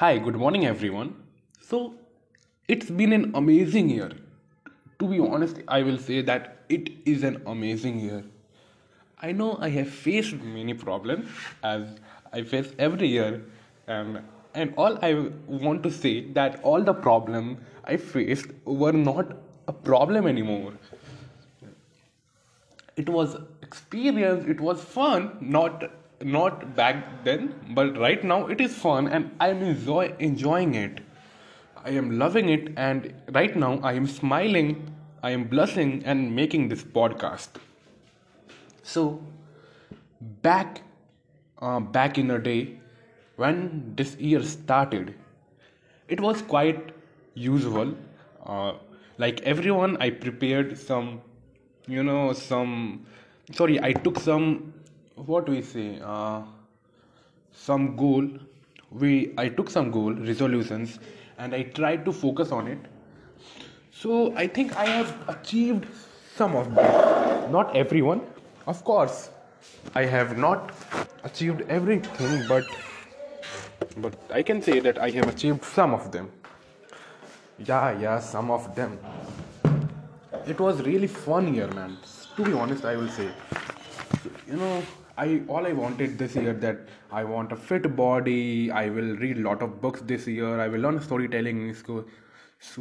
Hi, good morning, everyone. So, it's been an amazing year. To be honest, I will say that it is an amazing year. I know I have faced many problems as I face every year, and and all I want to say that all the problems I faced were not a problem anymore it was experience it was fun not not back then but right now it is fun and i'm enjoy enjoying it. I am loving it and right now i am smiling i am blushing and making this podcast. So back uh, back in the day when this year started it was quite usual. Uh, like everyone i prepared some you know some sorry i took some what we say uh, some goal we i took some goal resolutions and i tried to focus on it. So i think i have achieved some of them. Not everyone. Of course i have not achieved everything but but i can say that i have achieved some of them. Yeah yeah some of them. It was really fun year man. To be honest i will say. You know i all i wanted this year that i want a fit body. I will read a lot of books this year. I will learn storytelling so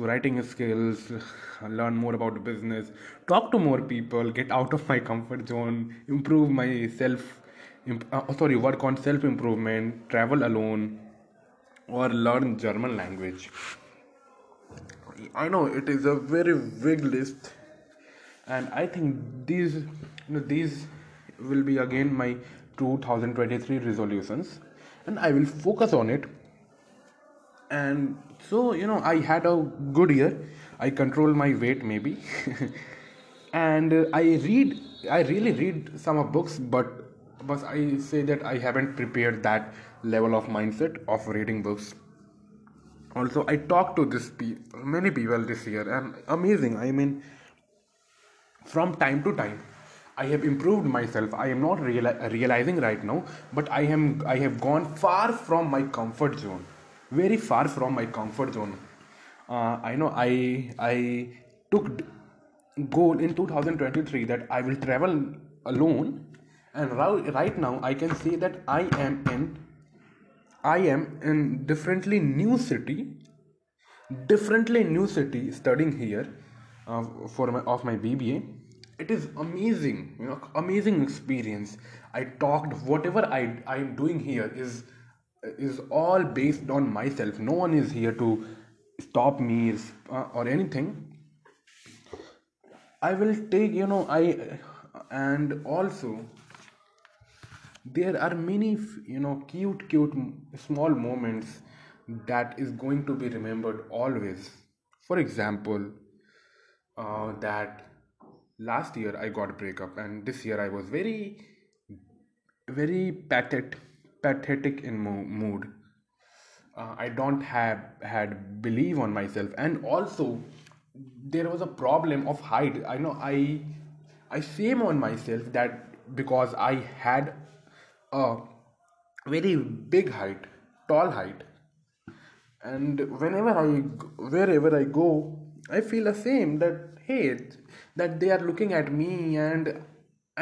writing skills learn more about business talk to more people get out of my comfort zone improve myself imp- uh, sorry work on self improvement travel alone or learn german language. I know it is a very big list, and I think these you know, these will be again my 2023 resolutions, and I will focus on it. And so you know, I had a good year. I control my weight maybe, and uh, I read. I really read some of books, but but I say that I haven't prepared that level of mindset of reading books also i talked to this pe- many people this year and amazing i mean from time to time i have improved myself. I am not reali- realizing right now but i am i have gone far from my comfort zone. Very far from my comfort zone. Uh, i know i i took goal in 2023 that i will travel alone and right, right now i can say that i am in I am in differently new city, differently new city studying here uh, for my of my BBA. It is amazing, you know, amazing experience. I talked whatever I I am doing here is is all based on myself. No one is here to stop me uh, or anything. I will take you know I and also there are many you know cute cute small moments that is going to be remembered always for example uh, that last year i got breakup and this year i was very very pathetic pathetic in mo- mood. Uh, i don't have had believe on myself. And also there was a problem of height. I know i i shame on myself that because i had a very big height tall height. And whenever i wherever i go i feel ashamed that hey that they are looking at me and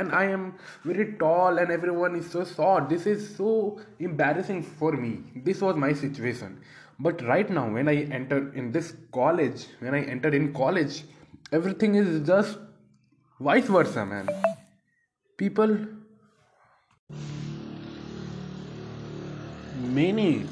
and i am very tall and everyone is so short. This is so embarrassing for me. This was my situation. But right now when i enter in this college when i enter in college everything is just vice versa man. People many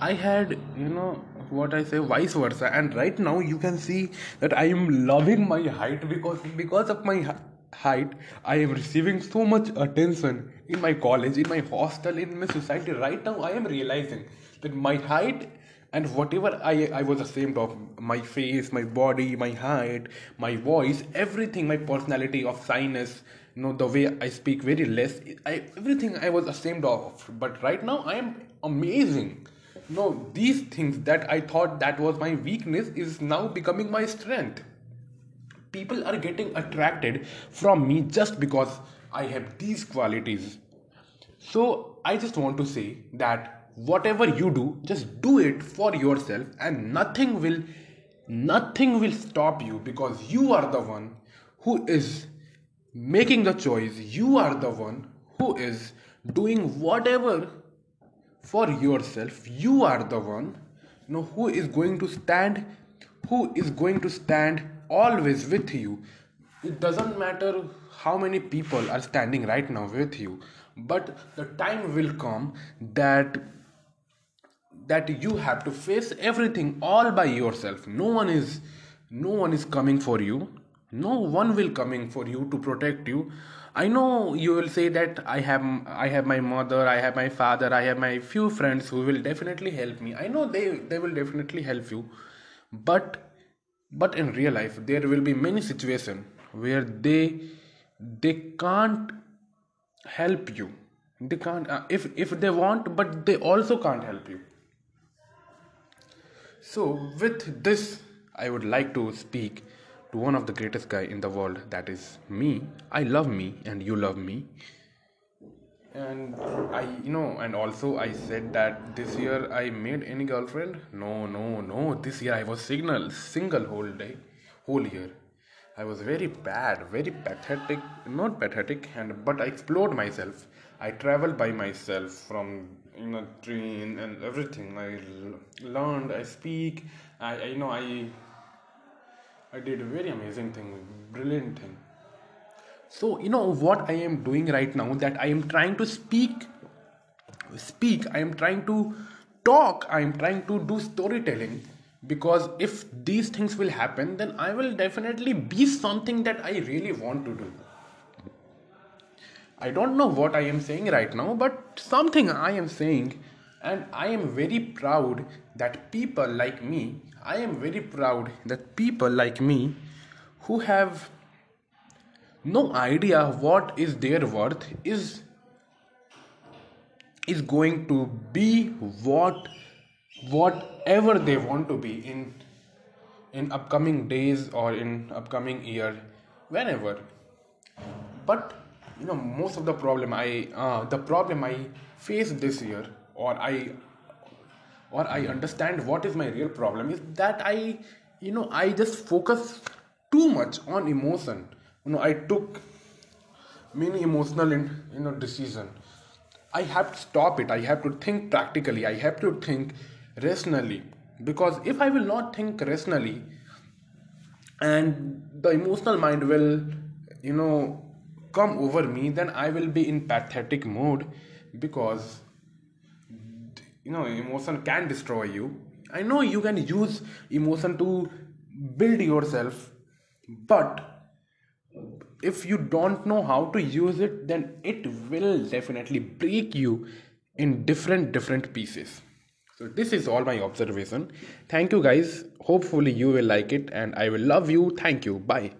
I had, you know, what I say, vice versa. And right now, you can see that I am loving my height because because of my height, I am receiving so much attention in my college, in my hostel, in my society. Right now, I am realizing that my height and whatever I I was ashamed of, my face, my body, my height, my voice, everything, my personality of shyness, you know, the way I speak very less, I everything I was ashamed of. But right now, I am amazing no, these things that I thought that was my weakness is now becoming my strength. People are getting attracted from me just because I have these qualities. So I just want to say that whatever you do just do it for yourself and nothing will nothing will stop you because you are the one who is making the choice you are the one who is doing whatever for yourself you are the one. You know who is going to stand? Who is going to stand always with you? It doesn't matter how many people are standing right now with you but the time will come that that you have to face everything all by yourself. No one is no one is coming for you. No one will coming for you to protect you i know you will say that i have i have my mother i have my father i have my few friends who will definitely help me. I know they they will definitely help you. But but in real life there will be many situations where they they can't help you. They can't uh, if if they want but they also can't help you. So with this i would like to speak to one of the greatest guy in the world that is me. I love me and you love me. And i you know and also i said that this year i made any girlfriend? No no no. This year i was signal single whole day whole year. I was very bad, very pathetic, not pathetic, and but I explored myself. I traveled by myself from in a train and everything. I learned, I speak, I, I you know I I did a very amazing thing, brilliant thing. So you know what I am doing right now? That I am trying to speak speak, I am trying to talk, I am trying to do storytelling. Because if these things will happen then i will definitely be something that i really want to do. I don't know what i am saying right now but something i am saying. And i am very proud that people like me i am very proud that people like me who have no idea what is their worth is is going to be what whatever they want to be in in upcoming days or in upcoming year whenever. But you know most of the problem i uh, the problem i face this year or i or i understand what is my real problem is that i you know i just focus too much on emotion. You know i took many emotional in, you know decision. I have to stop it. I have to think practically. I have to think rationally. Because if i will not think rationally and the emotional mind will you know come over me then i will be in pathetic mode because you know emotion can destroy you. I know you can use emotion to build yourself but if you don't know how to use it then it will definitely break you in different different pieces. So this is all my observation. Thank you guys. Hopefully you will like it and i will love you. Thank you. Bye